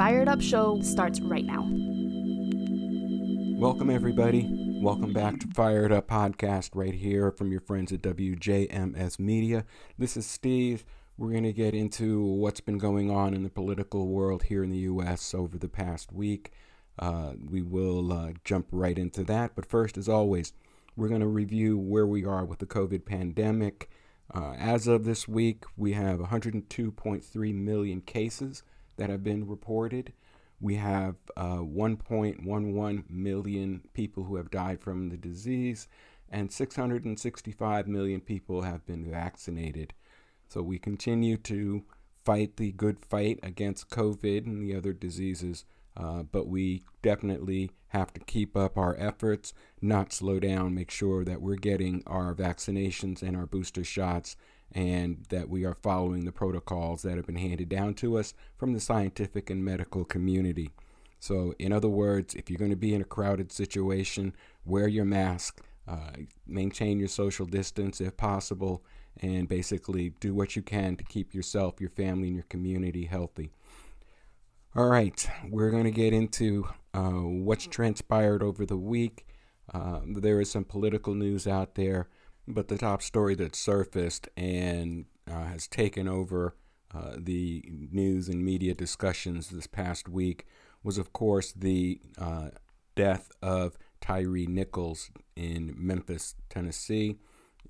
Fired Up Show starts right now. Welcome, everybody. Welcome back to Fired Up Podcast right here from your friends at WJMS Media. This is Steve. We're going to get into what's been going on in the political world here in the U.S. over the past week. Uh, we will uh, jump right into that. But first, as always, we're going to review where we are with the COVID pandemic. Uh, as of this week, we have 102.3 million cases that have been reported. We have uh, 1.11 million people who have died from the disease, and 665 million people have been vaccinated. So we continue to fight the good fight against COVID and the other diseases, uh, but we definitely have to keep up our efforts, not slow down, make sure that we're getting our vaccinations and our booster shots and that we are following the protocols that have been handed down to us from the scientific and medical community. So, in other words, if you're going to be in a crowded situation, wear your mask, uh, maintain your social distance if possible, and basically do what you can to keep yourself, your family, and your community healthy. All right, we're going to get into uh, what's transpired over the week. Uh, there is some political news out there but the top story that surfaced and uh, has taken over uh, the news and media discussions this past week was, of course, the uh, death of Tyre Nichols in Memphis, Tennessee.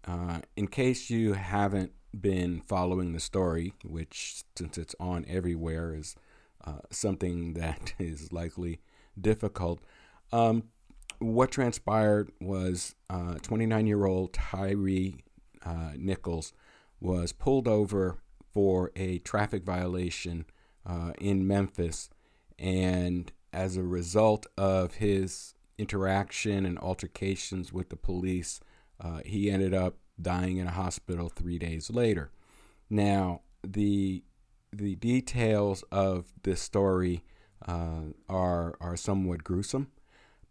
Uh, in case you haven't been following the story, which, since it's on everywhere, is uh, something that is likely difficult. Um, what transpired was 29 uh, Tyre uh, Nichols was pulled over for a traffic violation uh, in Memphis. And as a result of his interaction and altercations with the police, uh, he ended up dying in a hospital three days later. Now, the the details of this story uh, are are somewhat gruesome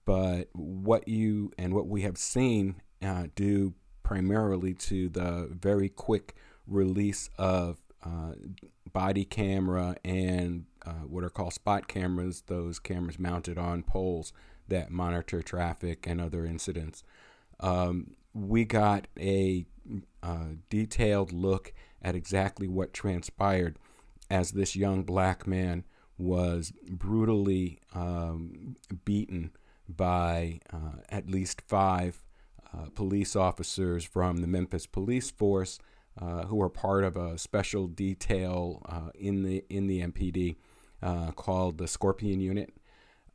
but what you and what we have seen uh, due primarily to the very quick release of uh, body camera and uh, what are called spot cameras, those cameras mounted on poles that monitor traffic and other incidents. Um, we got a uh, detailed look at exactly what transpired as this young black man was brutally um, beaten by uh, at least five uh, police officers from the Memphis Police Force uh, who are part of a special detail uh, in the in the MPD uh, called the Scorpion Unit,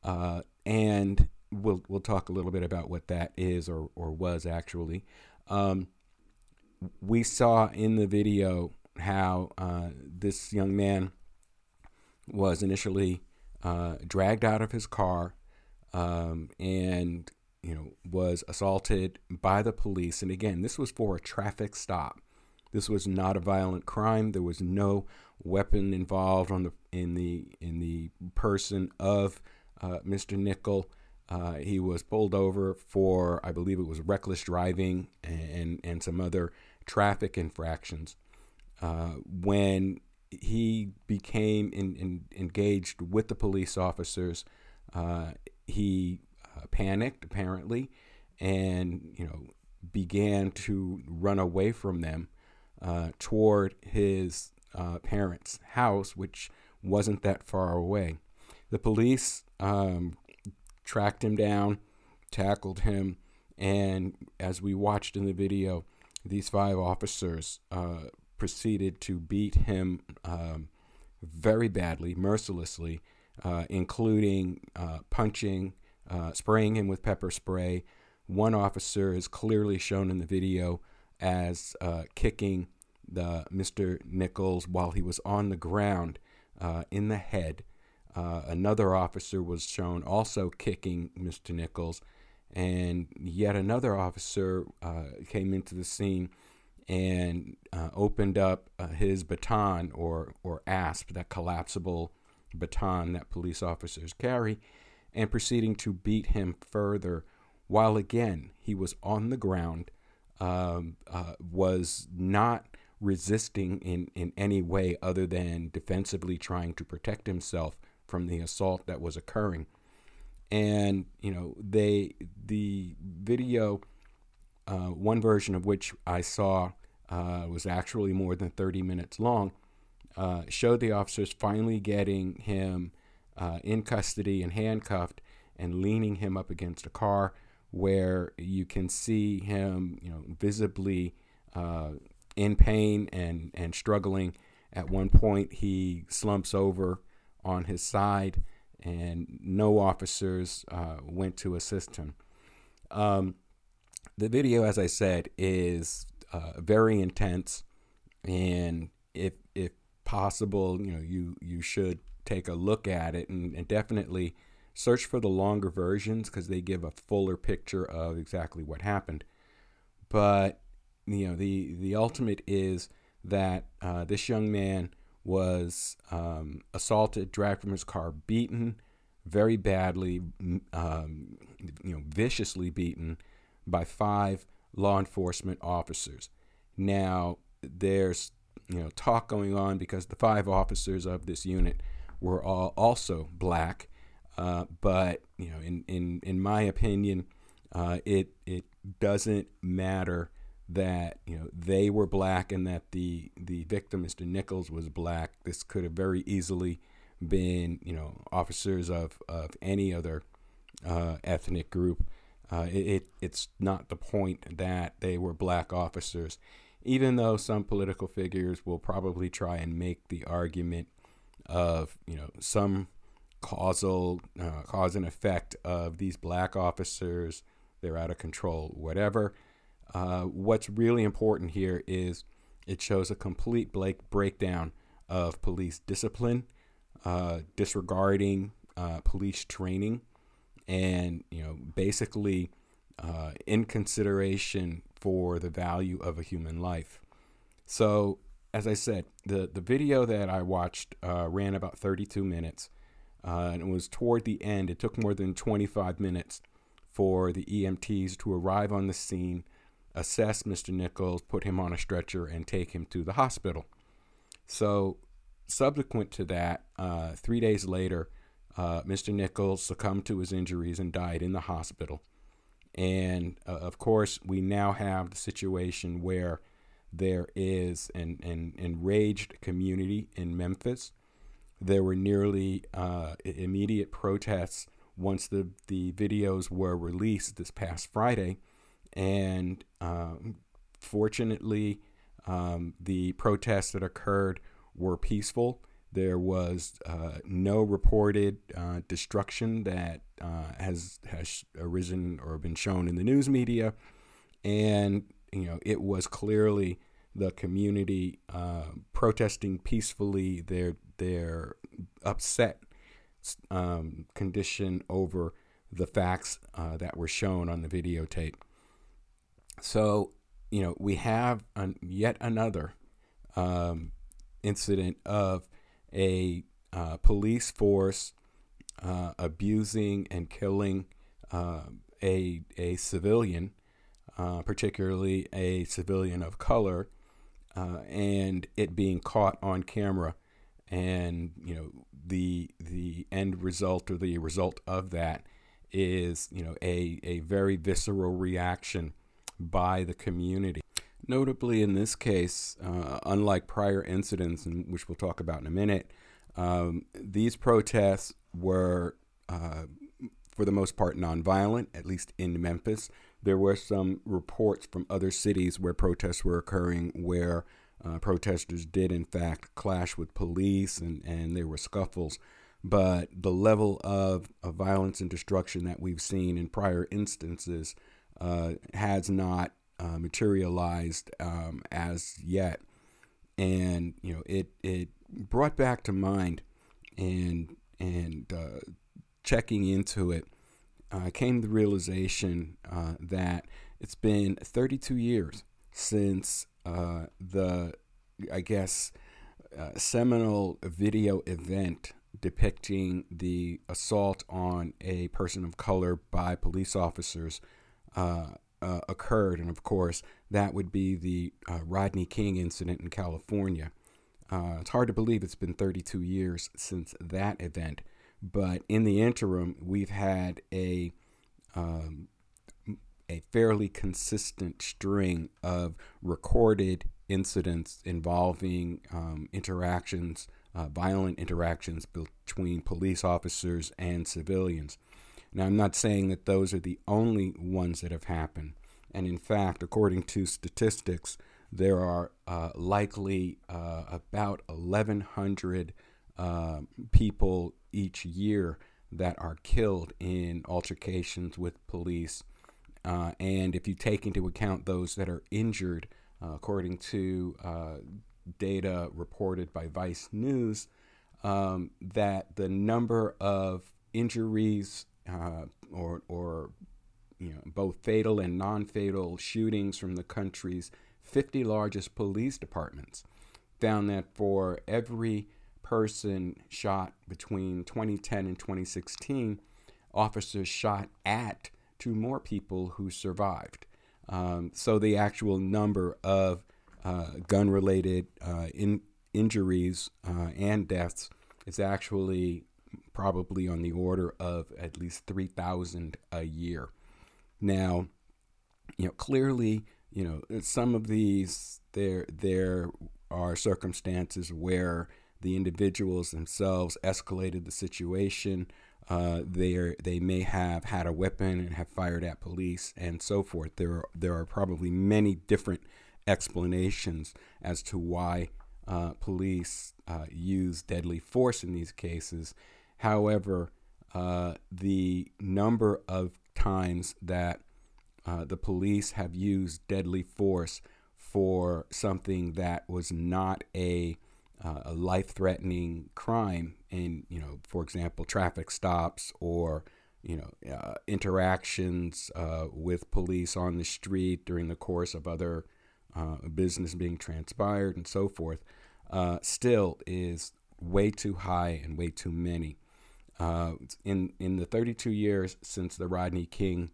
uh, and we'll we'll talk a little bit about what that is or or was actually. Um, we saw in the video how this young man was initially dragged out of his car um, and you know was assaulted by the police. And again, this was for a traffic stop. This was not a violent crime. There was no weapon involved on the in the in the person of uh, Mr. Nickel. Uh, he was pulled over for, I believe it was reckless driving and and some other traffic infractions. Uh, when he became in, in, engaged with the police officers, uh, he uh, panicked apparently, and you know began to run away from them uh, toward his uh, parents' house, which wasn't that far away. The police um, tracked him down, tackled him, and as we watched in the video, these five officers uh, proceeded to beat him um, very badly, mercilessly, uh, including uh, punching, uh, spraying him with pepper spray. One officer is clearly shown in the video as uh, kicking the Mr. Nichols while he was on the ground uh, in the head. another officer was shown also kicking Mr. Nichols, and yet another officer came into the scene and uh, opened up uh, his baton or or asp, that collapsible baton that police officers carry, and proceeding to beat him further while again he was on the ground, um, uh, was not resisting in, in any way other than defensively trying to protect himself from the assault that was occurring. And you know, they the video, uh, one version of which I saw uh, was actually more than 30 minutes long, uh, showed the officers finally getting him uh, in custody and handcuffed and leaning him up against a car where you can see him, you know, visibly uh, in pain and, and struggling. At one point, he slumps over on his side, and no officers uh, went to assist him. Um, the video, as I said, is uh, very intense, and if if possible, you know, you you should take a look at it and, and definitely search for the longer versions because they give a fuller picture of exactly what happened. But you know, the the ultimate is that uh, this young man was um, assaulted, dragged from his car, beaten very badly, um, you know, viciously beaten by five law enforcement officers. Now, there's you know talk going on because the five officers of this unit were all also black, uh, but you know, in in in my opinion, uh, it it doesn't matter that you know they were black and that the the victim, Mr. Nichols, was black. This could have very easily been you know officers of of any other uh, ethnic group. Uh, it, it, it's not the point that they were black officers, even though some political figures will probably try and make the argument of you know some causal uh, cause and effect of these black officers. They're out of control, whatever. Uh, what's really important here is it shows a complete break- breakdown of police discipline, uh, disregarding uh, police training, and you know basically uh, in consideration for the value of a human life. So as I said, the, the video that I watched uh, ran about 32 minutes. Uh, and it was toward the end. It took more than 25 minutes for the EMTs to arrive on the scene, assess Mr. Nichols, put him on a stretcher, and take him to the hospital. So, subsequent to that, uh, three days later, uh, Mr. Nichols succumbed to his injuries and died in the hospital. And uh, of course, we now have the situation where there is an, an enraged community in Memphis. There were nearly uh, immediate protests once the, the videos were released this past Friday. And um, fortunately, um, the protests that occurred were peaceful. There was uh, no reported uh, destruction that uh, has has arisen or been shown in the news media, and you know, it was clearly the community uh, protesting peacefully their their upset um, condition over the facts uh, that were shown on the videotape. So, you know, we have an, yet another um, incident of a uh, police force uh, abusing and killing uh, a a civilian uh, particularly a civilian of color, uh, and it being caught on camera, and you know the the end result or the result of that is you know a a very visceral reaction by the community. Notably, in this case, uh, unlike prior incidents, which we'll talk about in a minute, um, these protests were, uh, for the most part, nonviolent, at least in Memphis there were some reports from other cities where protests were occurring where uh, protesters did, in fact, clash with police and, and there were scuffles. But the level of, of violence and destruction that we've seen in prior instances uh, has not uh, materialized um, as yet. And, you know, it, it brought back to mind and, and uh, checking into it I came to the realization uh, that it's been 32 years since uh, the, I guess, uh, seminal video event depicting the assault on a person of color by police officers uh, uh, occurred. And of course, that would be the uh, Rodney King incident in California. it's hard to believe it's been 32 years since that event. But in the interim, we've had a um, a fairly consistent string of recorded incidents involving um, interactions, uh, violent interactions between police officers and civilians. Now, I'm not saying that those are the only ones that have happened. And in fact, according to statistics, there are uh, likely uh, about 1,100 uh, people each year that are killed in altercations with police. Uh, and if you take into account those that are injured, uh, according to uh, data reported by Vice News, um, that the number of injuries or, or you know, both fatal and non-fatal shootings from the country's 50 largest police departments found that for every person shot between 2010 and 2016, officers shot at two more people who survived. Um, so the actual number of uh, gun related uh, in, injuries uh, and deaths is actually probably on the order of at least 3,000 a year. Now, you know, clearly, you know, some of these there there are circumstances where the individuals themselves escalated the situation. Uh, they they may have had a weapon and have fired at police and so forth. There are, there are probably many different explanations as to why uh, police uh, use deadly force in these cases. However, uh, the number of times that uh, the police have used deadly force for something that was not a uh, a life-threatening crime, and you know, for example, traffic stops or you know uh, interactions uh, with police on the street during the course of other uh, business being transpired and so forth, still is way too high and way too many. Uh, in in the 32 years since the Rodney King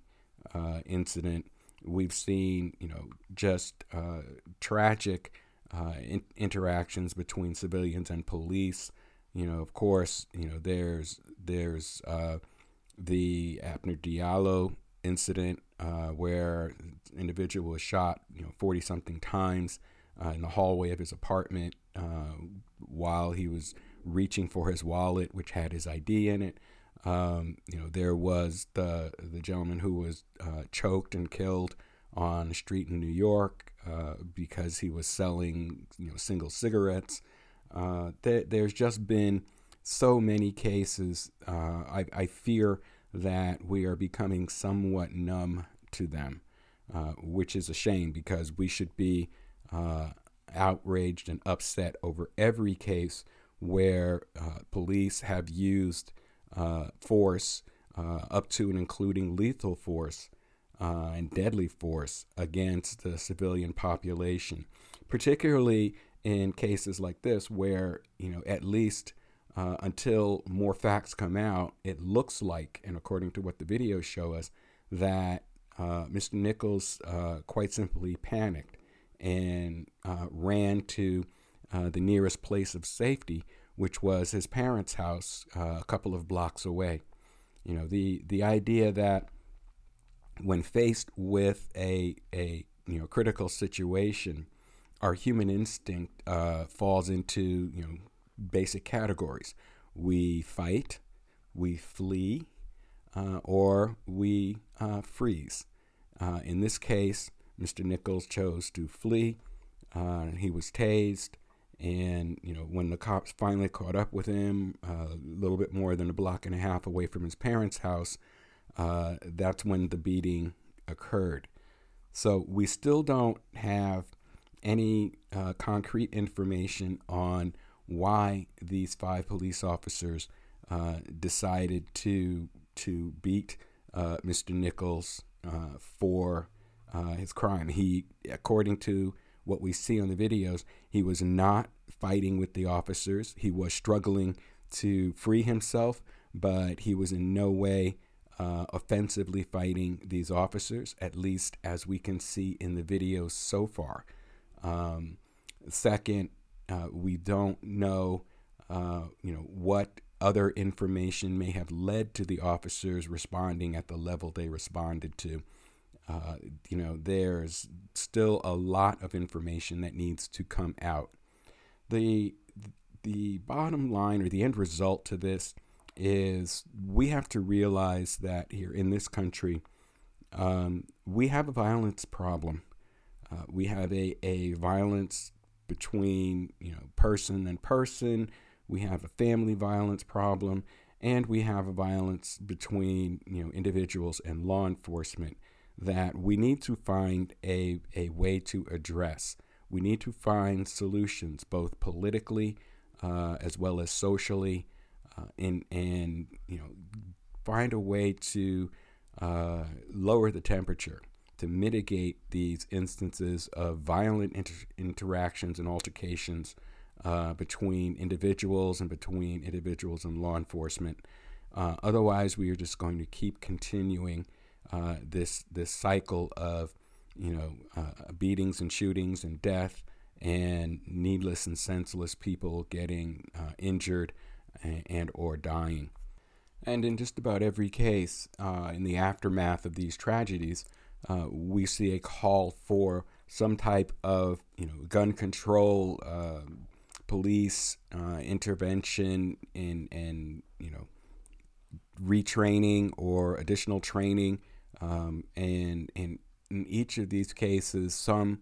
uh, incident, we've seen you know just uh, tragic uh, in- interactions between civilians and police. You know, of course, you know there's there's uh, the Amadou Diallo incident where an individual was shot you know 40 something times in the hallway of his apartment while he was reaching for his wallet, which had his ID in it. Um, you know, there was the the gentleman who was uh, choked and killed on a street in New York uh, because he was selling you know single cigarettes. Uh, th- there's just been so many cases. Uh, I, I, fear that we are becoming somewhat numb to them, uh, which is a shame because we should be uh, outraged and upset over every case where uh, police have used uh, force uh, up to and including lethal force uh, and deadly force against the civilian population, particularly in cases like this where, you know, at least uh, until more facts come out, it looks like, and according to what the videos show us, that Mr. Nichols quite simply panicked and ran to uh, the nearest place of safety, which was his parents' house uh, a couple of blocks away. You know, the, the idea that when faced with a, a you know, critical situation, our human instinct uh, falls into you know, basic categories. We fight, we flee, uh, or we uh, freeze. Uh, in this case, Mr. Nichols chose to flee. he was tased and you know, when the cops finally caught up with him, uh, a little bit more than a block and a half away from his parents' house, uh, that's when the beating occurred. So we still don't have any uh, concrete information on why these five police officers uh, decided to to beat uh, Mr. Nichols uh, for his crime. He, according to what we see on the videos, he was not fighting with the officers. He was struggling to free himself, but he was in no way uh, offensively fighting these officers, at least as we can see in the videos so far. Um, second, uh, we don't know, uh, you know, what other information may have led to the officers responding at the level they responded to. Uh, you know, there's still a lot of information that needs to come out. The the bottom line or the end result to this is we have to realize that here in this country, um, we have a violence problem. Uh, we have a, a violence between you know person and person. We have a family violence problem, and we have a violence between you know individuals and law enforcement that we need to find a, a way to address. We need to find solutions both politically uh, as well as socially, uh, and and you know find a way to uh, lower the temperature to mitigate these instances of violent inter- interactions and altercations uh, between individuals and between individuals and law enforcement. Uh, otherwise, we are just going to keep continuing uh, this this cycle of you know uh, beatings and shootings and death and needless and senseless people getting uh, injured and, and, or dying. And in just about every case, uh, in the aftermath of these tragedies, uh, we see a call for some type of you know gun control, um, police uh, intervention, and and you know retraining or additional training. Um, and, and in each of these cases, some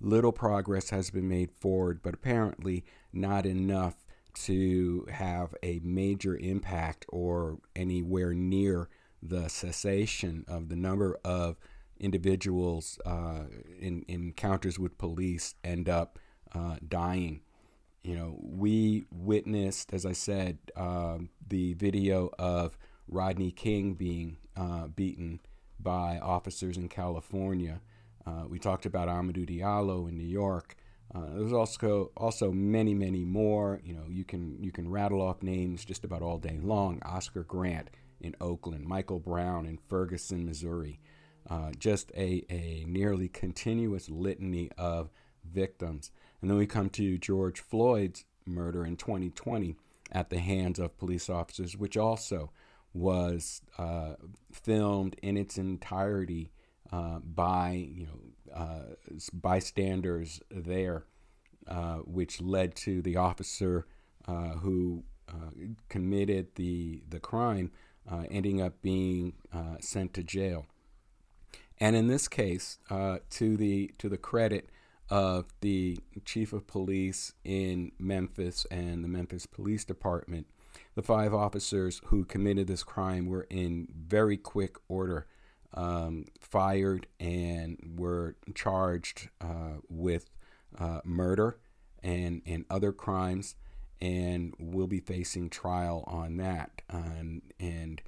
little progress has been made forward, but apparently not enough to have a major impact or anywhere near the cessation of the number of individuals uh, in, in, encounters with police end up uh, dying. You know, we witnessed, as I said, uh, the video of Rodney King being uh, beaten by officers in California. Uh, we talked about Amadou Diallo in New York. Uh, there's also also many many more. You know, you can you can rattle off names just about all day long. Oscar Grant in Oakland, Michael Brown in Ferguson, Missouri. Uh, just a, a nearly continuous litany of victims. And then we come to George Floyd's murder in 2020 at the hands of police officers, which also was uh, filmed in its entirety uh, by you know uh, bystanders there, uh, which led to the officer uh, who uh, committed the the crime ending up being sent to jail. And in this case, to the to the credit of the chief of police in Memphis and the Memphis Police Department, the five officers who committed this crime were in very quick order um, fired and were charged uh, with uh, murder and, and other crimes and will be facing trial on that. Um, and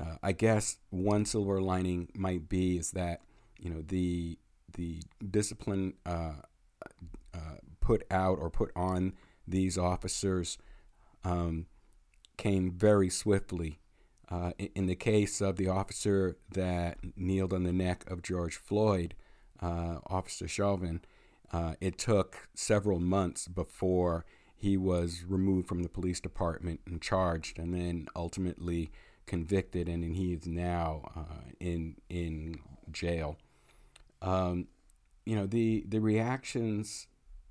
uh, I guess one silver lining might be is that you know the the discipline uh, uh, put out or put on these officers um, came very swiftly. Uh, in, the case of the officer that kneeled on the neck of George Floyd, uh, Officer Chauvin, uh, it took several months before he was removed from the police department and charged, and then ultimately convicted, and, and he is now uh, in in jail. Um, you know the the reactions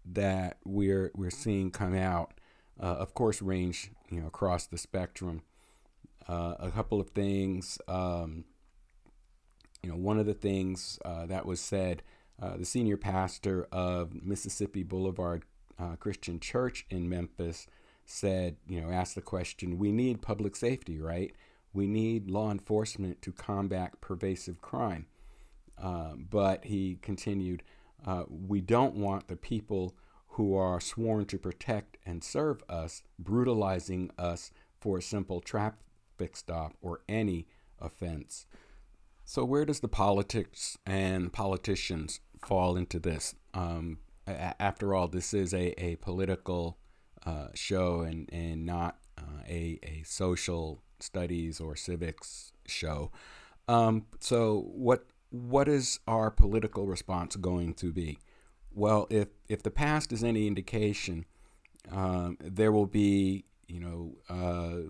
that we're we're seeing come out uh, of course, range you know across the spectrum. Uh, a couple of things, um, you know, one of the things uh, that was said, uh, the senior pastor of Mississippi Boulevard uh, Christian Church in Memphis said, you know, asked the question, we need public safety, right? We need law enforcement to combat pervasive crime. Uh, but he continued, we don't want the people who are sworn to protect and serve us, brutalizing us for a simple traffic stop or any offense. So, where does the politics and politicians fall into this? Um, a- after all, this is a, a political uh, show and, and not uh, a, a social studies or civics show. Um, so, what what is our political response going to be? Well, if if the past is any indication, um, there will be you know, uh,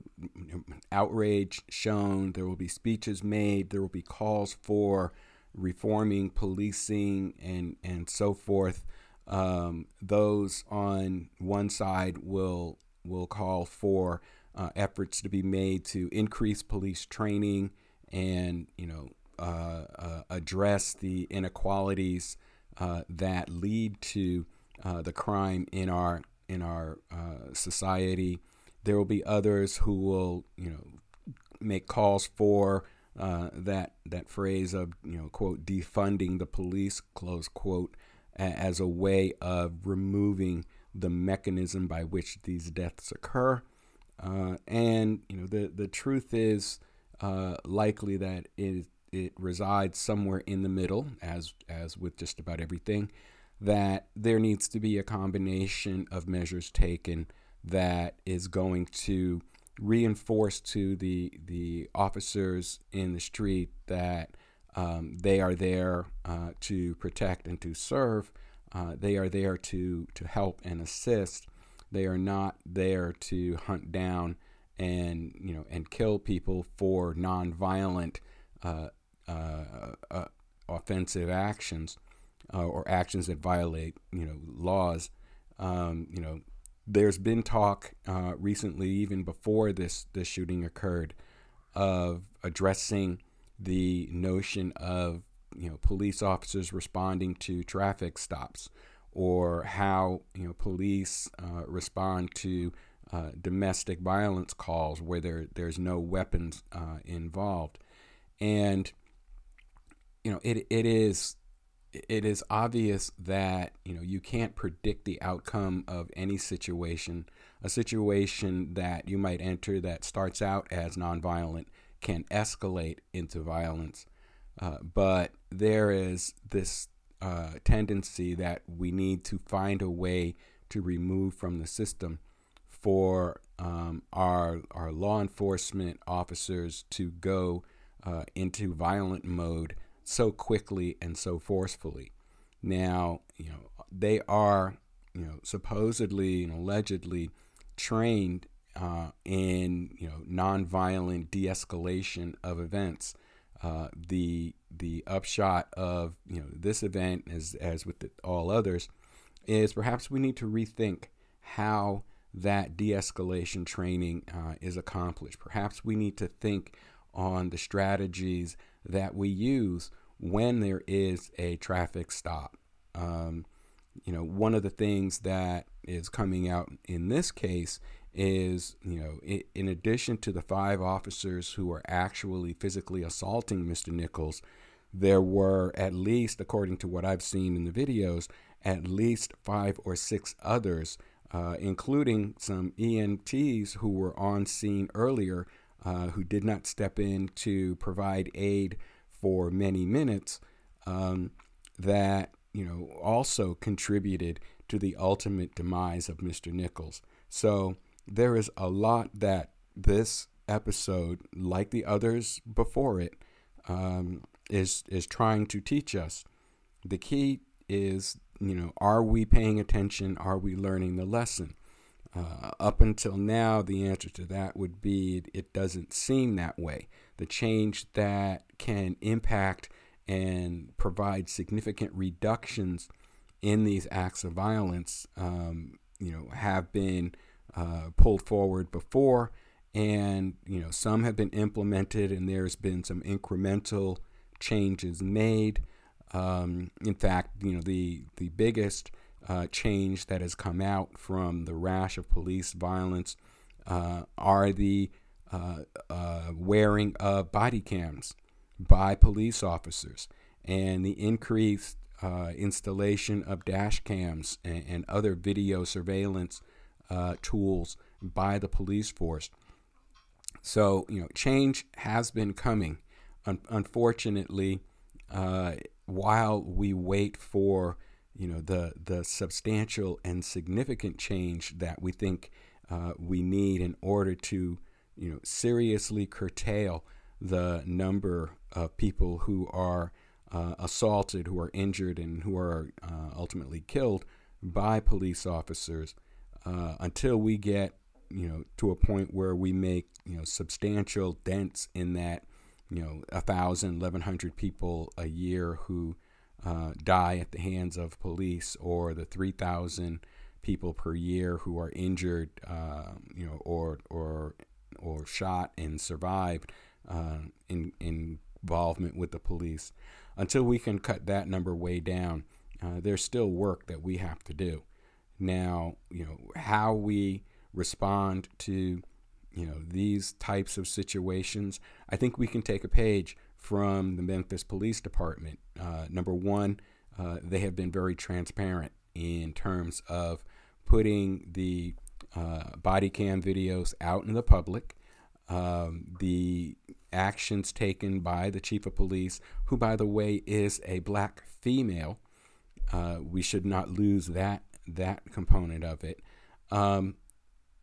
outrage shown. There will be speeches made. There will be calls for reforming policing and and so forth. Um, those on one side will will call for uh, efforts to be made to increase police training and you know uh, uh, address the inequalities uh, that lead to uh, the crime in our in our uh, society. There will be others who will you know make calls for that that phrase of you know quote defunding the police close quote as a way of removing the mechanism by which these deaths occur. Uh, and you know the the truth is uh, likely that it it resides somewhere in the middle, as as with just about everything. That there needs to be a combination of measures taken that is going to reinforce to the the officers in the street that um, they are there uh, to protect and to serve. Uh, they are there to to help and assist. They are not there to hunt down and you know and kill people for nonviolent uh, uh, uh, offensive actions uh, or actions that violate you know laws. Um, you know, there's been talk uh, recently, even before this this shooting occurred, of addressing the notion of you know police officers responding to traffic stops or how you know police uh, respond to uh, domestic violence calls where there there's no weapons uh, involved, and you know it it is it is obvious that you know you can't predict the outcome of any situation. A situation that you might enter that starts out as nonviolent can escalate into violence, uh, but there is this uh, tendency that we need to find a way to remove from the system for um, our our law enforcement officers to go uh, into violent mode so quickly and so forcefully. Now, you know, they are, you know, supposedly and allegedly trained uh, in, you know, nonviolent de-escalation of events. Uh, the the upshot of you know this event, as as with the, all others, is perhaps we need to rethink how that de-escalation training uh, is accomplished. Perhaps we need to think on the strategies that we use when there is a traffic stop. Um, you know, one of the things that is coming out in this case is, you know, in addition to the five officers who are actually physically assaulting Mr. Nichols, there were at least, according to what I've seen in the videos, at least five or six others, uh, including some EMTs who were on scene earlier uh, who did not step in to provide aid for many minutes, um, that you know also contributed to the ultimate demise of Mr. Nichols. So there is a lot that this episode, like the others before it, um, is is trying to teach us. The key is, you know, are we paying attention? Are we learning the lesson? Uh, up until now, the answer to that would be it doesn't seem that way. The change that can impact and provide significant reductions in these acts of violence, um, you know, have been uh, pulled forward before, and you know some have been implemented, and there's been some incremental changes made. Um, in fact, you know the the biggest uh, change that has come out from the rash of police violence uh, are the uh, uh wearing of body cams by police officers and the increased uh, installation of dash cams and, and other video surveillance tools by the police force. So, you know, change has been coming. Un- unfortunately, uh, while we wait for, you know, the, the substantial and significant change that we think uh, we need in order to, you know, seriously curtail the number of people who are uh, assaulted, who are injured, and who are uh, ultimately killed by police officers, uh, until we get you know, to a point where we make, you know, substantial dents in that, you know, a thousand, eleven hundred people a year who uh, die at the hands of police, or the three thousand people per year who are injured, uh, you know, or or or shot and survived uh, in, in involvement with the police. Until we can cut that number way down, uh, there's still work that we have to do. Now, you know, how we respond to, you know, these types of situations, I think we can take a page from the Memphis Police Department. Uh, number one, uh, they have been very transparent in terms of putting the uh, body cam videos out in the public. Um, the actions taken by the chief of police, who, by the way, is a black female. Uh, we should not lose that that component of it. Um,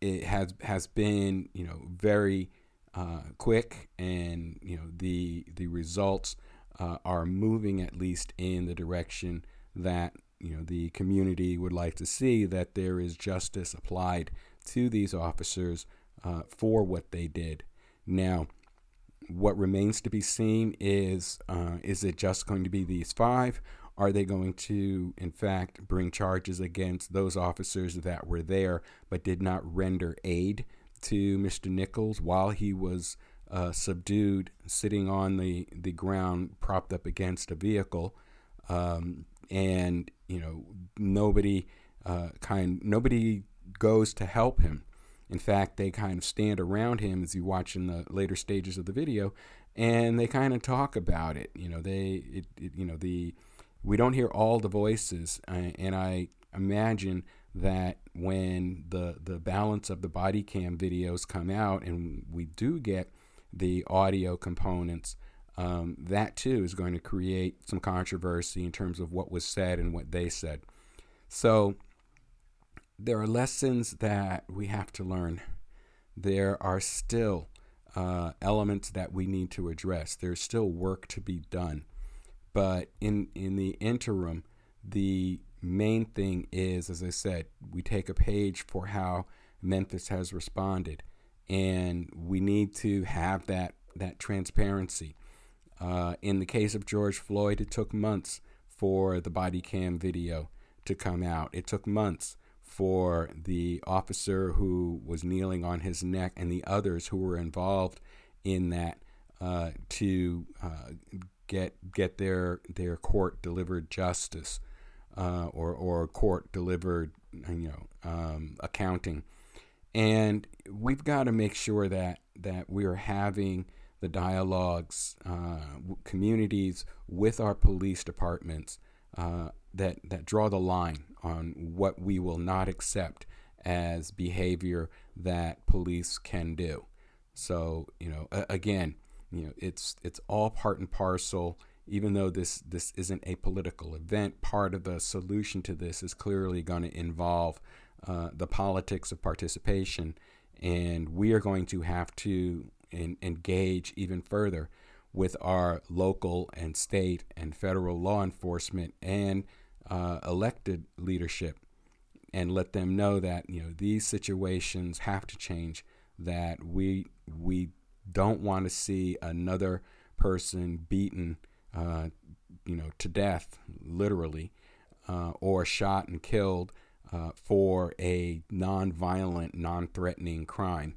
it has has been you know very uh, quick, and you know the the results uh, are moving at least in the direction that you know the community would like to see that there is justice applied to these officers uh, for what they did. Now, what remains to be seen is uh, is it just going to be these five? Are they going to, in fact, bring charges against those officers that were there but did not render aid to Mr. Nichols while he was uh, subdued, sitting on the, the ground, propped up against a vehicle? Um, and you know nobody uh, kind nobody goes to help him. In fact, they kind of stand around him as you watch in the later stages of the video, and they kind of talk about it. You know, they it, it, you know the we don't hear all the voices, uh, and I imagine that when the the balance of the body cam videos come out, and we do get the audio components um, that too is going to create some controversy in terms of what was said and what they said. So there are lessons that we have to learn. There are still uh, elements that we need to address. There's still work to be done. But in, in the interim, the main thing is, as I said, we take a page for how Memphis has responded. And we need to have that, that transparency. Uh, in the case of George Floyd, it took months for the body cam video to come out. It took months for the officer who was kneeling on his neck and the others who were involved in that uh, to uh, get get their their court delivered justice uh, or or court delivered you know um, accounting, and we've got to make sure that that we are having the dialogues, uh, communities with our police departments uh, that that draw the line on what we will not accept as behavior that police can do. So you know, again, you know, it's it's all part and parcel. Even though this this isn't a political event, part of the solution to this is clearly going to involve uh, the politics of participation, and we are going to have to and engage even further with our local and state and federal law enforcement and uh, elected leadership and let them know that you know these situations have to change that we we don't want to see another person beaten uh, you know to death literally uh, or shot and killed uh, for a non-violent non-threatening crime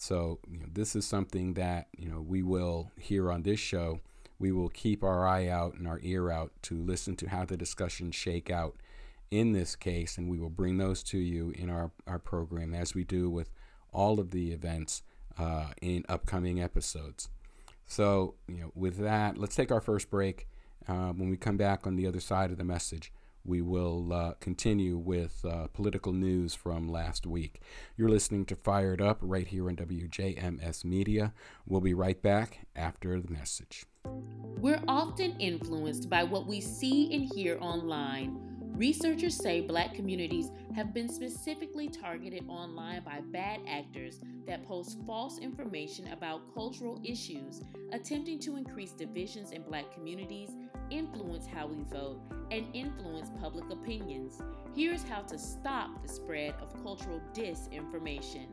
so you know, this is something that you know we will hear on this show. We will keep our eye out and our ear out to listen to how the discussions shake out in this case, and we will bring those to you in our, our program as we do with all of the events uh, in upcoming episodes. So, you know, with that, let's take our first break. Uh, when we come back on the other side of the message, we will uh, continue with uh, political news from last week. You're listening to Fired Up right here on WJMS Media. We'll be right back after the message. We're often influenced by what we see and hear online. Researchers say black communities have been specifically targeted online by bad actors that post false information about cultural issues, attempting to increase divisions in black communities influence how we vote, and influence public opinions. Here's how to stop the spread of cultural disinformation.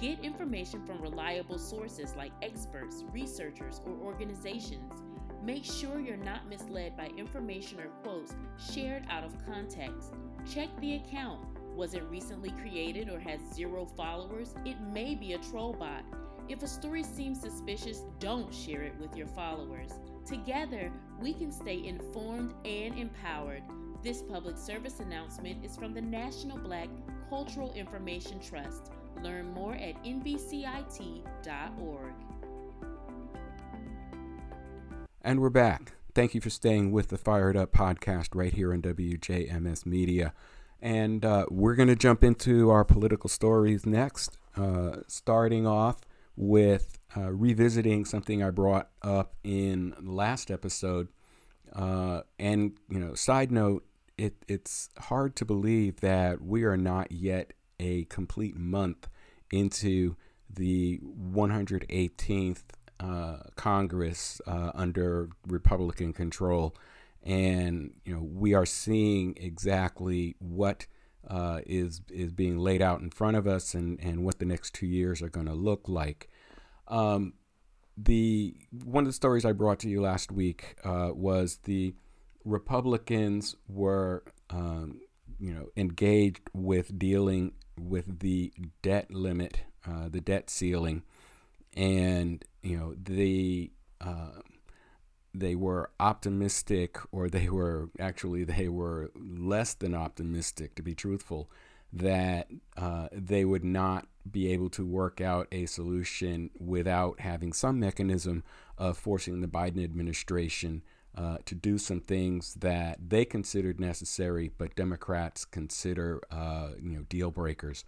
Get information from reliable sources like experts, researchers, or organizations. Make sure you're not misled by information or quotes shared out of context. Check the account. Was it recently created or has zero followers? It may be a troll bot. If a story seems suspicious, don't share it with your followers. Together, we can stay informed and empowered. This public service announcement is from the National Black Cultural Information Trust. Learn more at nbcit.org. And we're back. Thank you for staying with the Fired Up podcast right here on WJMS Media. And uh, we're going to jump into our political stories next, uh, starting off with uh, revisiting something I brought up in last episode. Uh, and, you know, side note, it, it's hard to believe that we are not yet a complete month into the 118th uh, Congress uh, under Republican control, and you know we are seeing exactly what uh, is is being laid out in front of us, and and what the next two years are going to look like. Um, the one of the stories I brought to you last week uh, was the Republicans were um, you know engaged with dealing with the debt limit, uh, the debt ceiling, and you know the uh, they were optimistic, or they were actually they were less than optimistic, to be truthful, that uh, they would not be able to work out a solution without having some mechanism of forcing the Biden administration uh, to do some things that they considered necessary, but Democrats consider, uh, you know, deal breakers.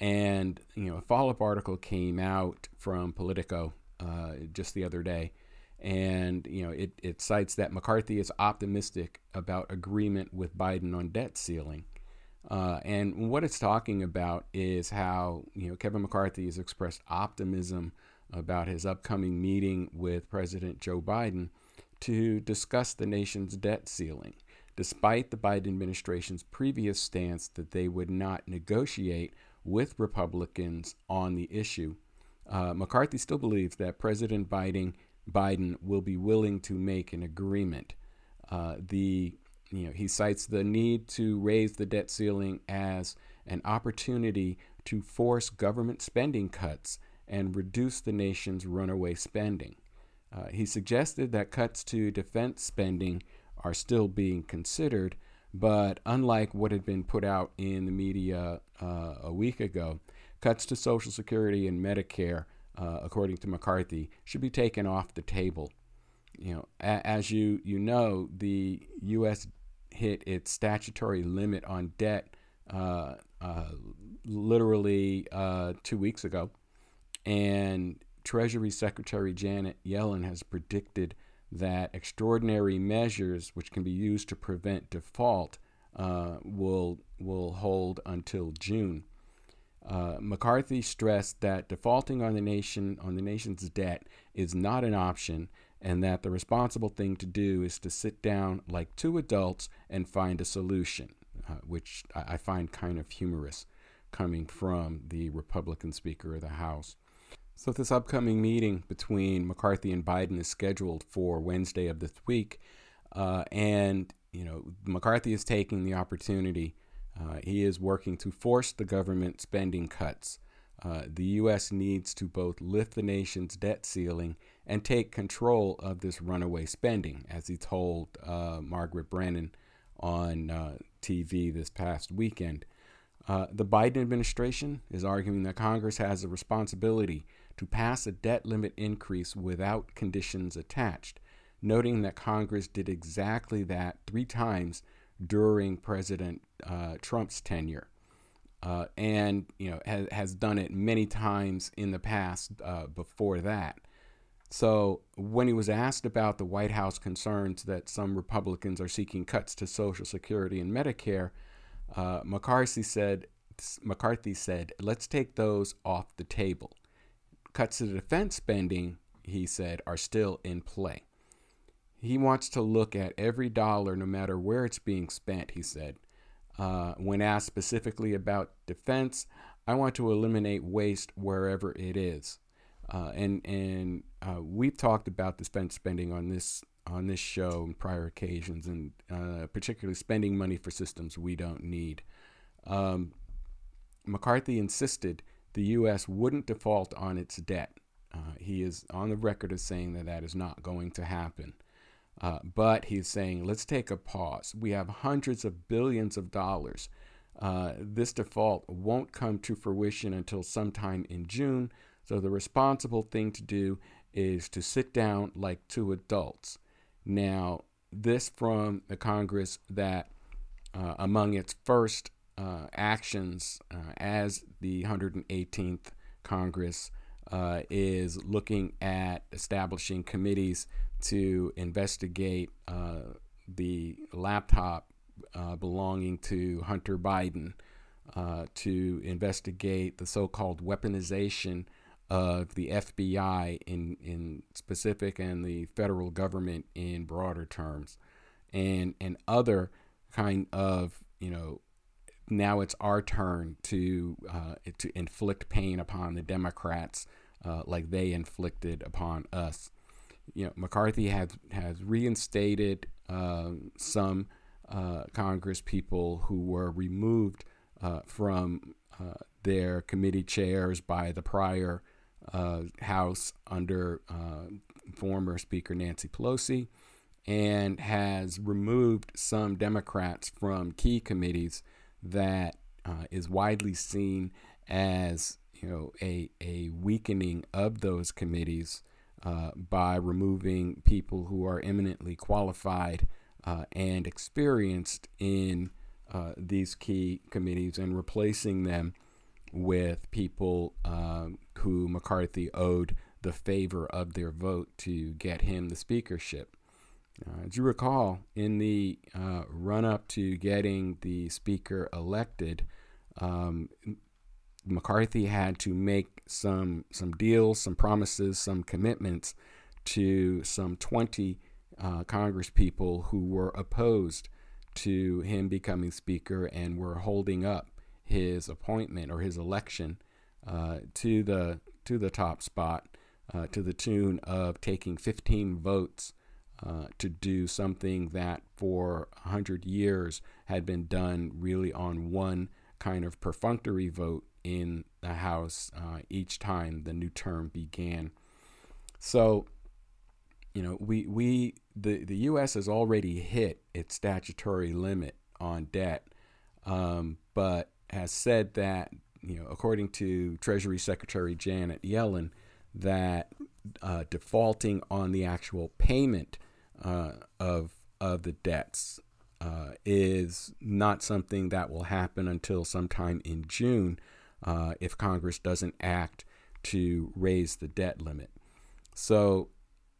And you know, a follow-up article came out from Politico uh, just the other day, and you know, it, it cites that McCarthy is optimistic about agreement with Biden on debt ceiling. Uh, and what it's talking about is how you know Kevin McCarthy has expressed optimism about his upcoming meeting with President Joe Biden to discuss the nation's debt ceiling, despite the Biden administration's previous stance that they would not negotiate with Republicans on the issue. Uh, McCarthy still believes that President Biden, Biden will be willing to make an agreement. Uh, the you know, he cites the need to raise the debt ceiling as an opportunity to force government spending cuts and reduce the nation's runaway spending. Uh, he suggested that cuts to defense spending are still being considered, but unlike what had been put out in the media uh, a week ago, cuts to Social Security and Medicare, uh, according to McCarthy, should be taken off the table. You know, a- as you you know, the U.S. hit its statutory limit on debt uh, uh, literally uh, two weeks ago, and Treasury Secretary Janet Yellen has predicted that extraordinary measures, which can be used to prevent default, uh, will will hold until June. Uh, McCarthy stressed that defaulting on the nation on the nation's debt is not an option, and that the responsible thing to do is to sit down like two adults and find a solution, uh, which I, I find kind of humorous coming from the Republican Speaker of the House. So, this upcoming meeting between McCarthy and Biden is scheduled for Wednesday of this week. Uh, and, you know, McCarthy is taking the opportunity. Uh, he is working to force the government spending cuts. Uh, the U.S. needs to both lift the nation's debt ceiling and take control of this runaway spending, as he told uh, Margaret Brennan on uh, TV this past weekend. Uh, the Biden administration is arguing that Congress has a responsibility to pass a debt limit increase without conditions attached, noting that Congress did exactly that three times during President uh, Trump's tenure. Uh, and you know has, has done it many times in the past uh, before that. So when he was asked about the White House concerns that some Republicans are seeking cuts to Social Security and Medicare, uh, McCarthy said, "McCarthy said, let's take those off the table. Cuts to defense spending, he said, are still in play. He wants to look at every dollar, no matter where it's being spent, he said. Uh, when asked specifically about defense, I want to eliminate waste wherever it is. Uh, and and uh, we've talked about defense spending on this on this show and prior occasions, and uh, particularly spending money for systems we don't need. Um, McCarthy insisted the U.S. wouldn't default on its debt. Uh, he is on the record as saying that that is not going to happen. Uh, but he's saying, let's take a pause. We have hundreds of billions of dollars. Uh, this default won't come to fruition until sometime in June. So the responsible thing to do is to sit down like two adults. Now, this from the Congress that, uh, among its first uh, actions uh, as the 118th Congress, uh, is looking at establishing committees to investigate uh, the laptop uh, belonging to Hunter Biden, uh, to investigate the so called weaponization of the FBI in, in specific and the federal government in broader terms, and, and other kind of, you know, now it's our turn to uh, to inflict pain upon the Democrats uh, like they inflicted upon us. You know, McCarthy has has reinstated uh, some Congress people who were removed uh, from uh, their committee chairs by the prior uh, House under former Speaker Nancy Pelosi, and has removed some Democrats from key committees that is widely seen as you know a a weakening of those committees uh, by removing people who are eminently qualified uh, and experienced in uh, these key committees and replacing them with people uh, who McCarthy owed the favor of their vote to get him the speakership. Uh, as you recall, in the uh, run up to getting the speaker elected, um, McCarthy had to make some some deals, some promises, some commitments to some 20 uh, Congress people who were opposed to him becoming Speaker and were holding up his appointment or his election uh, to the to the top spot uh, to the tune of taking 15 votes uh, to do something that for 100 years had been done really on one kind of perfunctory vote in the House uh, each time the new term began. So, you know, we, we the, the U.S. has already hit its statutory limit on debt, um, but has said that, you know, according to Treasury Secretary Janet Yellen, that uh, defaulting on the actual payment uh, of of the debts uh, is not something that will happen until sometime in June uh, if Congress doesn't act to raise the debt limit. So,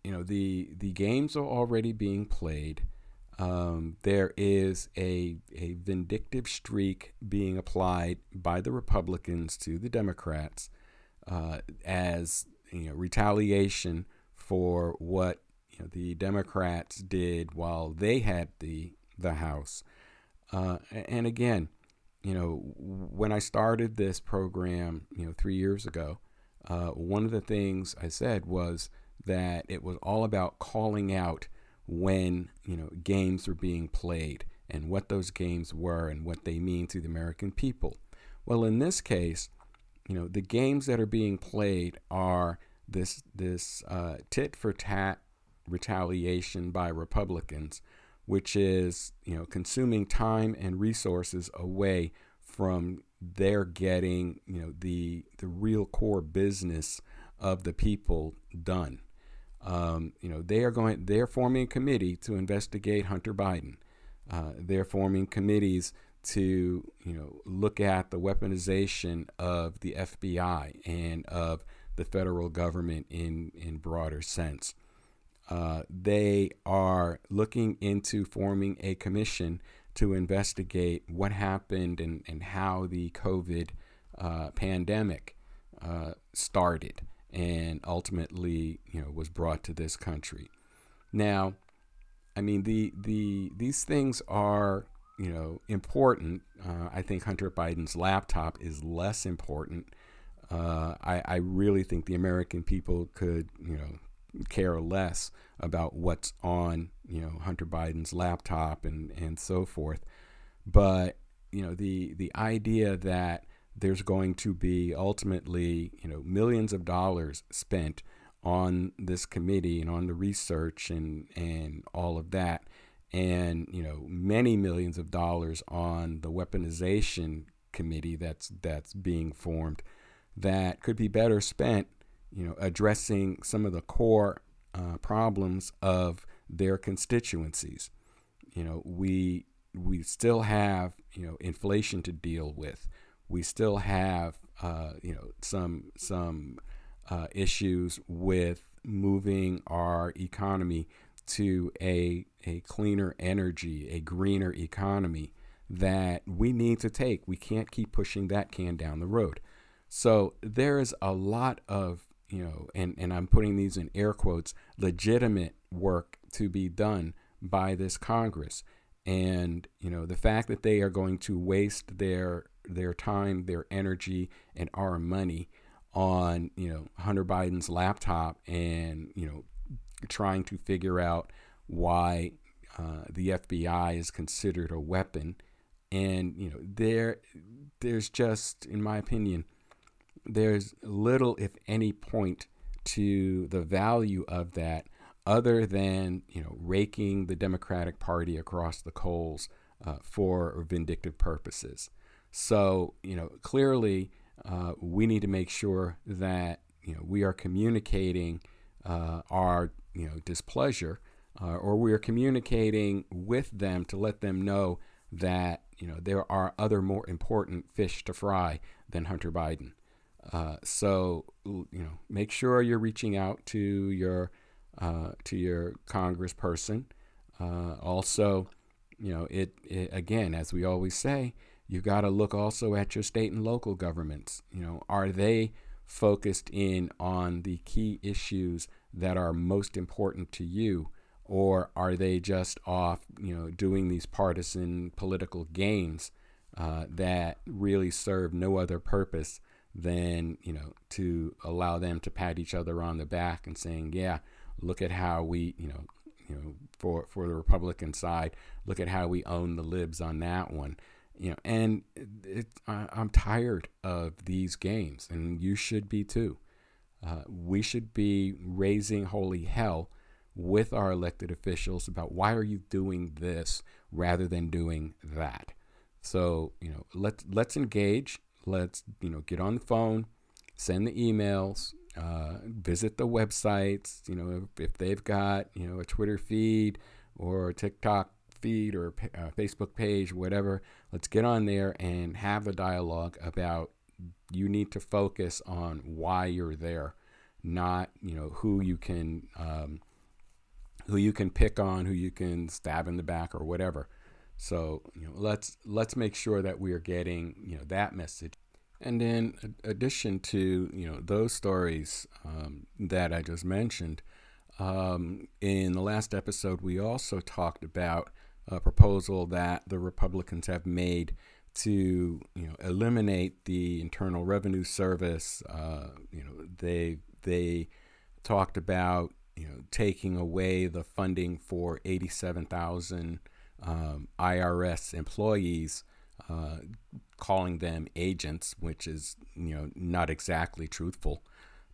you know, the the games are already being played. Um, there is a a vindictive streak being applied by the Republicans to the Democrats uh, as you know retaliation for what the Democrats did while they had the the House. Uh, and again, you know, when I started this program, you know, three years ago, uh, one of the things I said was that it was all about calling out when, you know, games were being played and what those games were and what they mean to the American people. Well, in this case, you know, the games that are being played are this this uh, tit for tat retaliation by Republicans which is you know consuming time and resources away from their getting you know the the real core business of the people done. Um, you know they are going they're forming a committee to investigate Hunter Biden. Uh, they're forming committees to you know look at the weaponization of the FBI and of the federal government in in broader sense. Uh, they are looking into forming a commission to investigate what happened and, and how the COVID uh, pandemic uh, started and ultimately, you know, was brought to this country. Now, I mean, the the these things are you know, important. Uh, I think Hunter Biden's laptop is less important. Uh, I, I really think the American people could, you know, care less about what's on, you know, Hunter Biden's laptop and, and so forth. But, you know, the, the idea that there's going to be ultimately, you know, millions of dollars spent on this committee and on the research and, and all of that, and, you know, many millions of dollars on the weaponization committee that's that's being formed that could be better spent you know, addressing some of the core uh, problems of their constituencies. You know, we we still have you know inflation to deal with. We still have uh, you know some some uh, issues with moving our economy to a a cleaner energy, a greener economy that we need to take. We can't keep pushing that can down the road. So there is a lot of you know, and, and I'm putting these in air quotes, legitimate work to be done by this Congress. And, you know, the fact that they are going to waste their their time, their energy, and our money on, you know, Hunter Biden's laptop and, you know, trying to figure out why uh, the FBI is considered a weapon. And, you know, there there's just, in my opinion, there's little, if any, point to the value of that other than you know raking the Democratic Party across the coals uh, for vindictive purposes. So you know clearly uh, we need to make sure that you know we are communicating uh, our you know displeasure, uh, or we are communicating with them to let them know that you know there are other more important fish to fry than Hunter Biden. Uh, so you know, make sure you're reaching out to your uh, to your congressperson. Uh, also, you know, it, it, again, as we always say, you've got to look also at your state and local governments. You know, are they focused in on the key issues that are most important to you? Or are they just off, you know, doing these partisan political games uh, that really serve no other purpose than you know to allow them to pat each other on the back and saying, yeah, look at how we you know you know for for the Republican side, look at how we own the libs on that one. You know, and it, I, I'm tired of these games, and you should be too. Uh, we should be raising holy hell with our elected officials about why are you doing this rather than doing that. So you know, let's let's engage let's you know get on the phone, send the emails, uh, visit the websites. You know if, they've got you know a Twitter feed or a TikTok feed or a uh, Facebook page, whatever. Let's get on there and have a dialogue about. You need to focus on why you're there, not you know who you can. Um, who you can pick on, who you can stab in the back or whatever. So you know, let's let's make sure that we are getting you know that message. And in addition to you know those stories um, that I just mentioned, um, in the last episode we also talked about a proposal that the Republicans have made to you know eliminate the Internal Revenue Service. Uh, you know they they talked about you know taking away the funding for eighty seven thousand um, IRS employees, uh, calling them agents, which is you know not exactly truthful,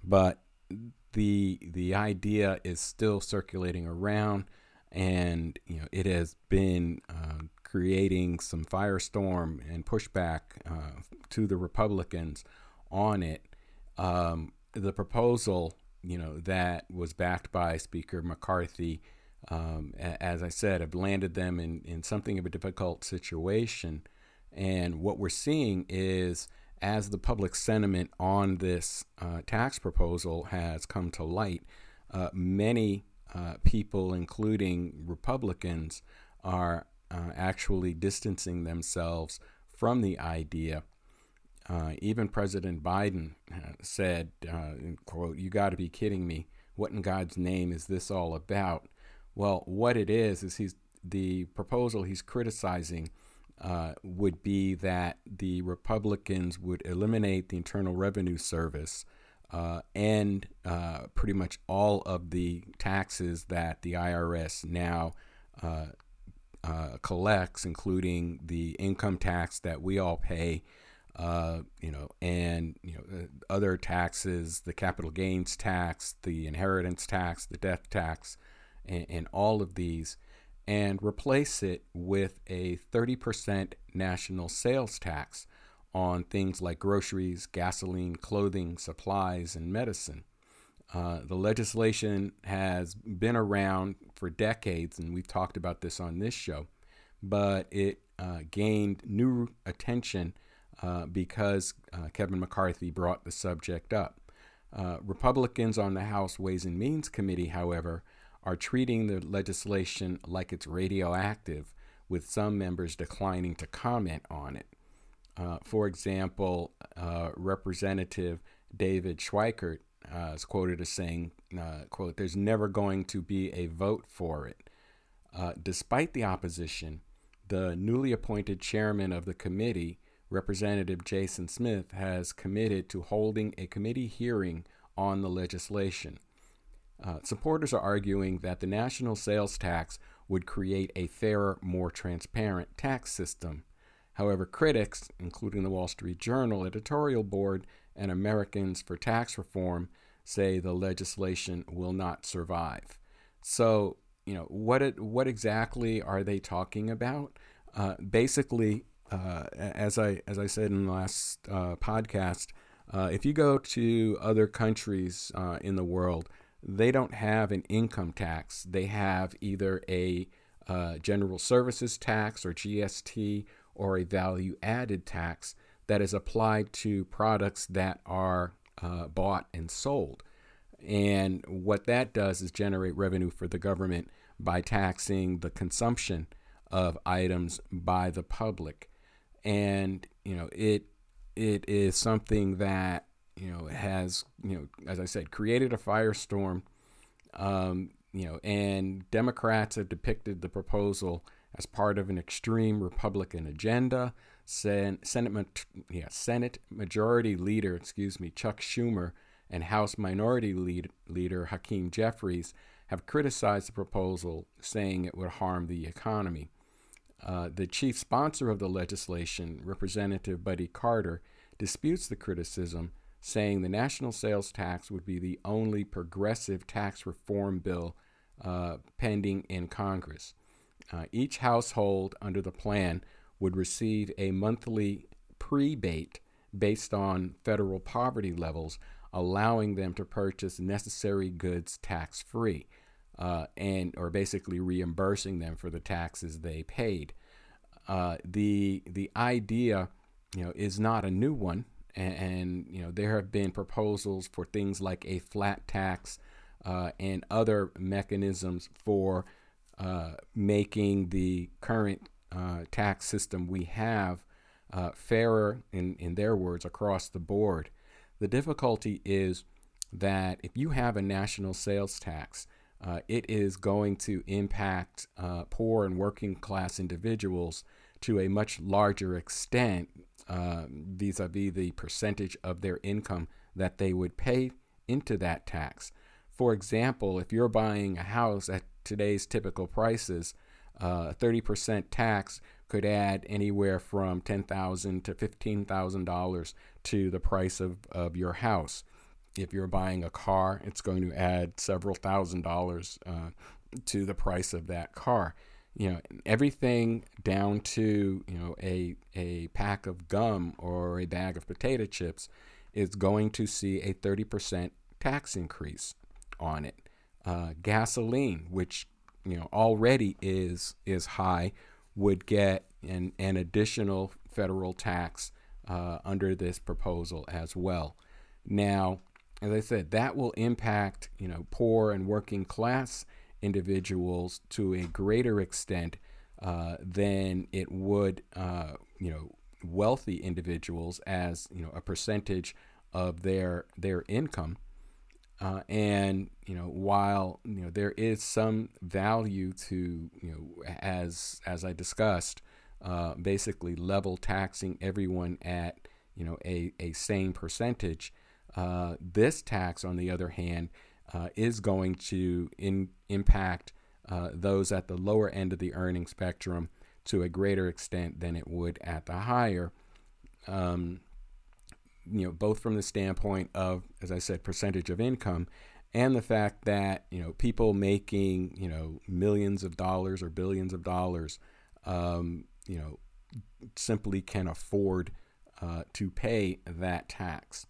but the the idea is still circulating around, and you know it has been uh, creating some firestorm and pushback uh, to the Republicans on it. Um, the proposal, you know, that was backed by Speaker McCarthy um, as I said, have landed them in, in something of a difficult situation. And what we're seeing is as the public sentiment on this uh, tax proposal has come to light, uh, many uh, people, including Republicans, are uh, actually distancing themselves from the idea. Uh, even President Biden uh, said, quote, you got to be kidding me. What in God's name is this all about? Well, what it is is he's the proposal he's criticizing uh, would be that the Republicans would eliminate the Internal Revenue Service uh, and uh, pretty much all of the taxes that the IRS now uh, uh, collects, including the income tax that we all pay, uh, you know, and you know other taxes, the capital gains tax, the inheritance tax, the death tax, and all of these and replace it with a 30% national sales tax on things like groceries, gasoline, clothing, supplies, and medicine. Uh, the legislation has been around for decades, and we've talked about this on this show, but it uh, gained new attention uh, because uh, Kevin McCarthy brought the subject up. Uh, Republicans on the House Ways and Means Committee, however, are treating the legislation like it's radioactive, with some members declining to comment on it. Uh, for example, uh, Representative David Schweikert uh, is quoted as saying, uh, quote, there's never going to be a vote for it. Uh, despite the opposition, the newly appointed chairman of the committee, Representative Jason Smith, has committed to holding a committee hearing on the legislation. Uh, supporters are arguing that the national sales tax would create a fairer, more transparent tax system. However, critics, including the Wall Street Journal editorial board and Americans for Tax Reform, say the legislation will not survive. So, you know, what it, what exactly are they talking about? Uh, basically, uh, as I as I said in the last uh, podcast, uh, if you go to other countries in the world, they don't have an income tax. They have either a uh, general services tax or GST or a value added tax that is applied to products that are uh, bought and sold. And what that does is generate revenue for the government by taxing the consumption of items by the public. And, you know, it it is something that you know, has, you know, as I said, created a firestorm. Um, you know, and Democrats have depicted the proposal as part of an extreme Republican agenda. Sen- Senate, yeah, Senate Majority Leader, excuse me, Chuck Schumer, and House Minority Lead- Leader Hakeem Jeffries have criticized the proposal, saying it would harm the economy. Uh, the chief sponsor of the legislation, Representative Buddy Carter, disputes the criticism saying the national sales tax would be the only progressive tax reform bill uh, pending in Congress. Uh, each household under the plan would receive a monthly prebate based on federal poverty levels, allowing them to purchase necessary goods tax free, uh, and or basically reimbursing them for the taxes they paid. Uh, the the idea, you know, is not a new one and, and, you know there have been proposals for things like a flat tax uh, and other mechanisms for uh, making the current uh, tax system we have uh, fairer, in, in their words, across the board. The difficulty is that if you have a national sales tax, uh, it is going to impact uh, poor and working class individuals to a much larger extent vis a vis the percentage of their income that they would pay into that tax. For example, if you're buying a house at today's typical prices, uh, 30% tax could add anywhere from 10,000 to $15,000 to the price of, of your house. If you're buying a car, it's going to add several thousand dollars uh, to the price of that car you know everything down to you know a a pack of gum or a bag of potato chips is going to see a 30% tax increase on it. Uh, gasoline which you know already is is high would get an, an additional federal tax uh, under this proposal as well. Now as i said that will impact you know poor and working class individuals to a greater extent uh, than it would, uh, you know, wealthy individuals as you know a percentage of their their income. Uh, and you know, while you know there is some value to you know, as as I discussed, uh, basically level taxing everyone at you know a, a same percentage. Uh, this tax, on the other hand, uh, is going to in, impact uh, those at the lower end of the earning spectrum to a greater extent than it would at the higher. Um, you know, both from the standpoint of, as I said, percentage of income, and the fact that you know people making you know millions of dollars or billions of dollars, um, you know, simply can afford uh, to pay that tax.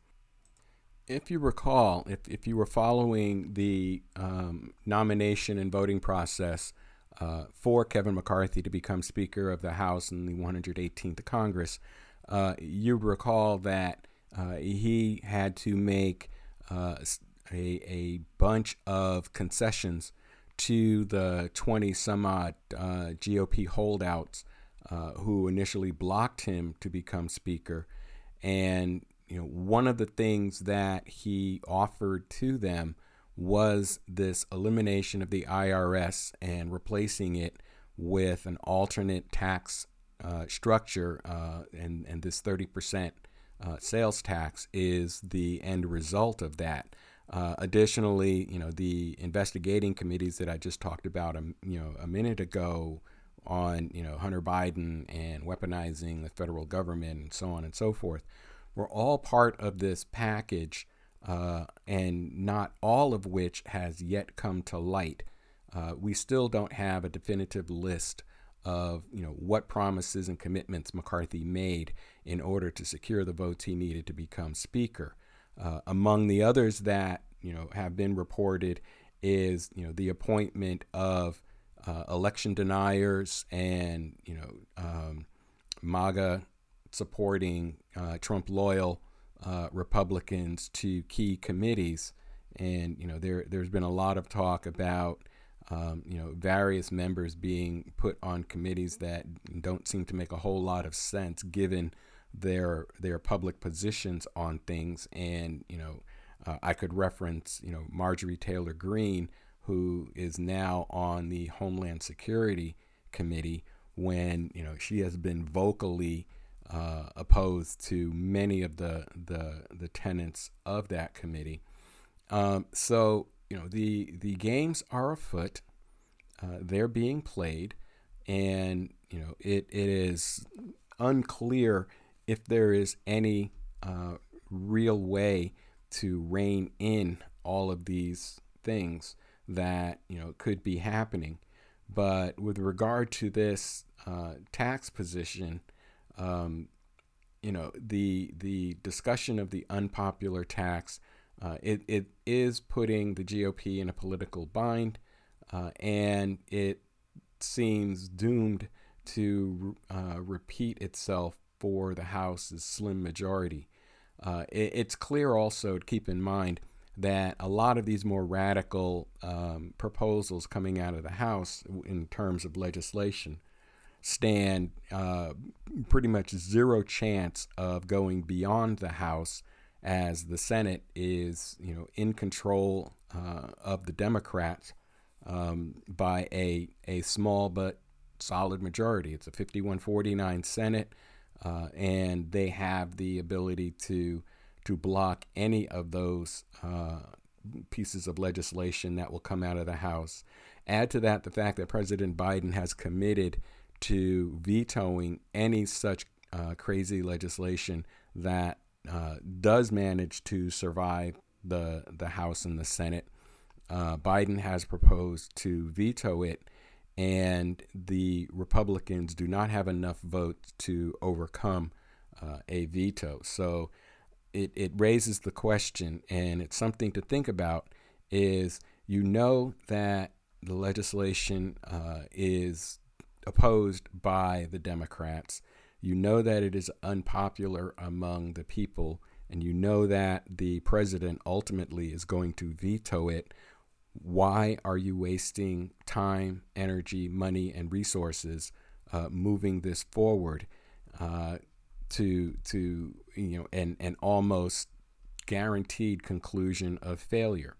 If you recall, if, if you were following the um, nomination and voting process uh, for Kevin McCarthy to become Speaker of the House in the 118th Congress, uh, you recall that uh, he had to make uh, a, a bunch of concessions to the 20 some odd uh, GOP holdouts uh, who initially blocked him to become Speaker. And you know, one of the things that he offered to them was this elimination of the IRS and replacing it with an alternate tax uh, structure, uh, and and this 30% uh, sales tax is the end result of that. Uh, additionally, you know, the investigating committees that I just talked about, a, you know, a minute ago on, you know, Hunter Biden and weaponizing the federal government and so on and so forth, were all part of this package, uh, and not all of which has yet come to light. Uh, we still don't have a definitive list of you know what promises and commitments McCarthy made in order to secure the votes he needed to become Speaker. Uh, among the others that you know have been reported is you know the appointment of uh, election deniers and you know um, MAGA supporting uh, Trump loyal uh, Republicans to key committees, and you know there there's been a lot of talk about um, you know various members being put on committees that don't seem to make a whole lot of sense given their their public positions on things. And you know, uh, I could reference you know Marjorie Taylor Greene, who is now on the Homeland Security Committee, when you know she has been vocally uh, opposed to many of the the the tenets of that committee. Um, so you know the the games are afoot. Uh, they're being played, and you know it, it is unclear if there is any uh, real way to rein in all of these things that you know could be happening. But with regard to this uh, tax position, um, you know the the discussion of the unpopular tax, uh, it, it is putting the GOP in a political bind, uh, and it seems doomed to uh, repeat itself for the House's slim majority. Uh, it, it's clear also to keep in mind that a lot of these more radical um, proposals coming out of the House in terms of legislation stand uh, pretty much zero chance of going beyond the House as the Senate is, you know, in control uh, of the Democrats um, by a, a small but solid majority. It's a 51-49 Senate uh, and they have the ability to to block any of those uh, pieces of legislation that will come out of the House. Add to that the fact that President Biden has committed to vetoing any such uh, crazy legislation that uh, does manage to survive the the House and the Senate. Uh, Biden has proposed to veto it and the Republicans do not have enough votes to overcome uh, a veto. So it, it raises the question, and it's something to think about is you know that the legislation uh, is opposed by the Democrats. You know that it is unpopular among the people, and you know that the president ultimately is going to veto it why are you wasting time, energy, money, and resources uh, moving this forward uh, to to you know an an almost guaranteed conclusion of failure?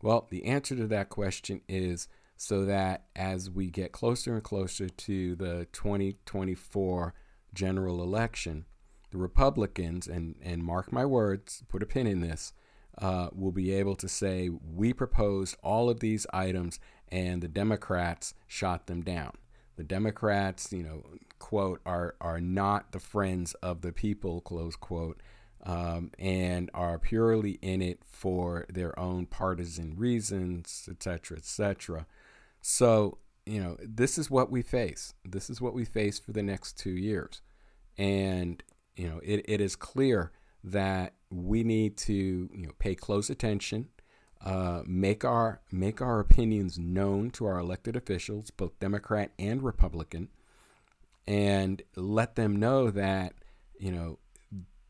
Well, the answer to that question is so that as we get closer and closer to the 2024 general election, the Republicans, and, and mark my words, put a pin in this, uh, will be able to say, we proposed all of these items and the Democrats shot them down. The Democrats, you know, quote, are, are not the friends of the people, close quote, um, and are purely in it for their own partisan reasons, etc., etc. So, you know, this is what we face. This is what we face for the next two years. And, you know, it, it is clear that we need to you know pay close attention, uh, make our make our opinions known to our elected officials, both Democrat and Republican, and let them know that you know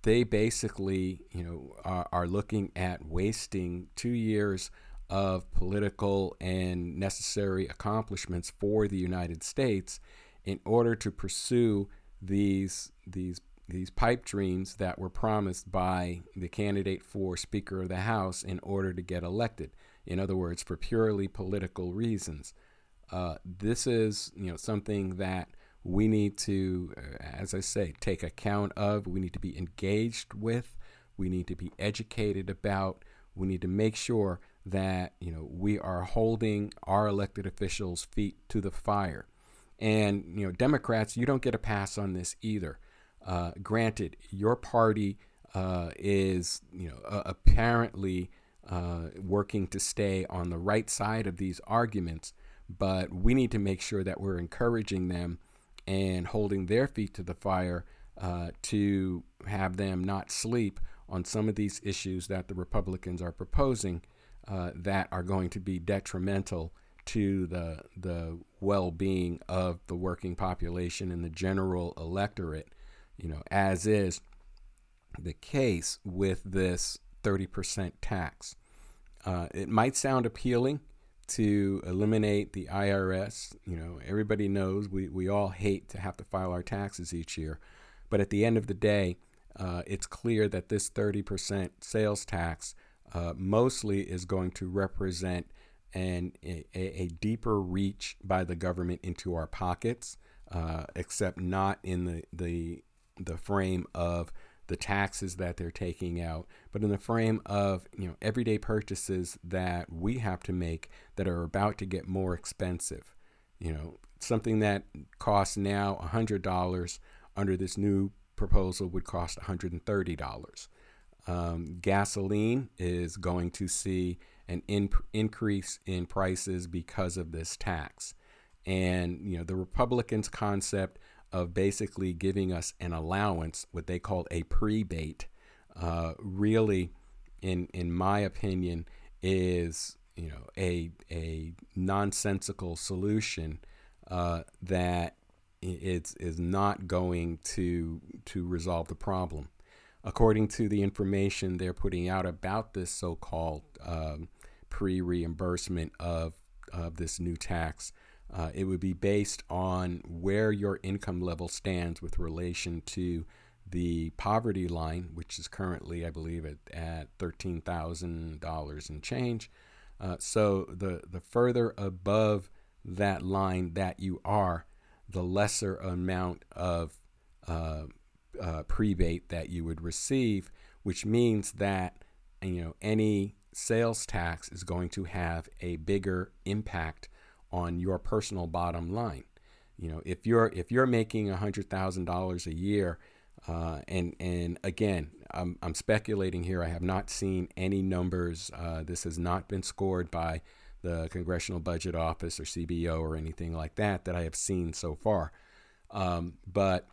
they basically you know are, are looking at wasting two years of political and necessary accomplishments for the United States in order to pursue these these these pipe dreams that were promised by the candidate for Speaker of the House in order to get elected. In other words, for purely political reasons. Uh, this is, you know, something that we need to, uh, as I say, take account of. We need to be engaged with. We need to be educated about. We need to make sure that you know we are holding our elected officials' feet to the fire. And you know, Democrats, you don't get a pass on this either. Uh, granted, your party uh, is, you know, uh, apparently working to stay on the right side of these arguments, but we need to make sure that we're encouraging them and holding their feet to the fire uh, to have them not sleep on some of these issues that the Republicans are proposing uh, that are going to be detrimental to the the well-being of the working population and the general electorate you know, as is the case with this 30% tax. Uh, it might sound appealing to eliminate the IRS. You know, everybody knows we, we all hate to have to file our taxes each year. But at the end of the day, uh, it's clear that this 30% sales tax uh, mostly is going to represent a, a, deeper reach by the government into our pockets, uh, except not in the, the the frame of the taxes that they're taking out, but in the frame of you know everyday purchases that we have to make that are about to get more expensive. You know, something that costs now $100 under this new proposal would cost $130. Um, gasoline is going to see an in- increase in prices because of this tax. And you know, the Republicans' concept of basically giving us an allowance, what they call a prebate, uh, really, in in my opinion, is you know a a nonsensical solution uh, that is is not going to to resolve the problem. According to the information they're putting out about this so-called um, pre-reimbursement of of this new tax, uh, it would be based on where your income level stands with relation to the poverty line, which is currently, I believe, at, at $13,000 and change. Uh, so the, the further above that line that you are, the lesser amount of uh, uh, prebate that you would receive, which means that you know any sales tax is going to have a bigger impact on your personal bottom line. You know, if you're if you're making hundred thousand dollars a year, uh, and and again, I'm, I'm speculating here. I have not seen any numbers. Uh, this has not been scored by the Congressional Budget Office or CBO or anything like that that I have seen so far. Um, but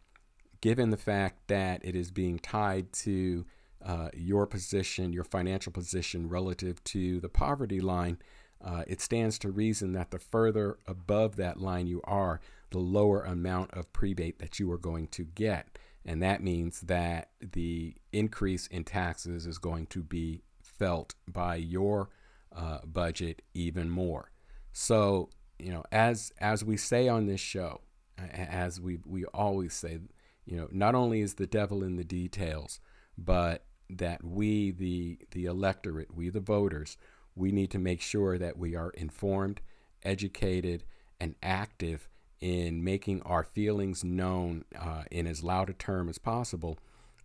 given the fact that it is being tied to uh, your position, your financial position relative to the poverty line, uh, it stands to reason that the further above that line you are, the lower amount of prebate that you are going to get. And that means that the increase in taxes is going to be felt by your uh, budget even more. So, you know, as as we say on this show, as we we always say, you know, not only is the devil in the details, but that we the the electorate, we the voters, we need to make sure that we are informed educated, and active in making our feelings known uh, in as loud a term as possible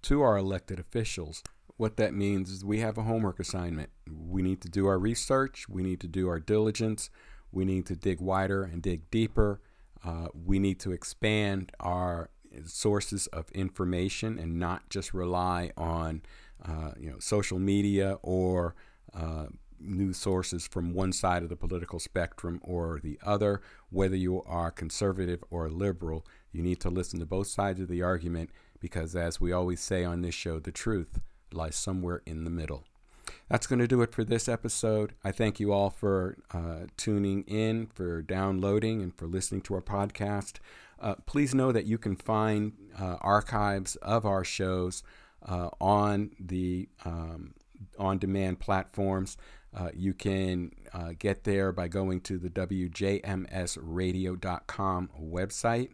to our elected officials. What that means is we have a homework assignment. We need to do our research, we need to do our diligence, we need to dig wider and dig deeper. Uh, we need to expand our sources of information and not just rely on uh, you know social media or uh, news sources from one side of the political spectrum or the other. Whether you are conservative or liberal, you need to listen to both sides of the argument because, as we always say on this show, the truth lies somewhere in the middle. That's going to do it for this episode. I thank you all for uh, tuning in, for downloading, and for listening to our podcast. Uh, please know that you can find uh, archives of our shows uh, on the um, on demand platforms. Uh, you can uh, get there by going to the WJMSradio.com website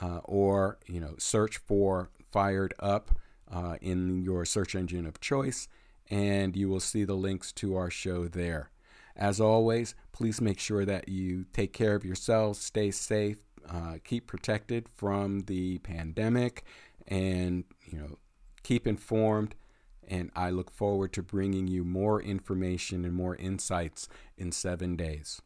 uh, or you know search for Fired Up in your search engine of choice, and you will see the links to our show there. As always, please make sure that you take care of yourselves, stay safe, uh, keep protected from the pandemic, and you know keep informed. And I look forward to bringing you more information and more insights in seven days.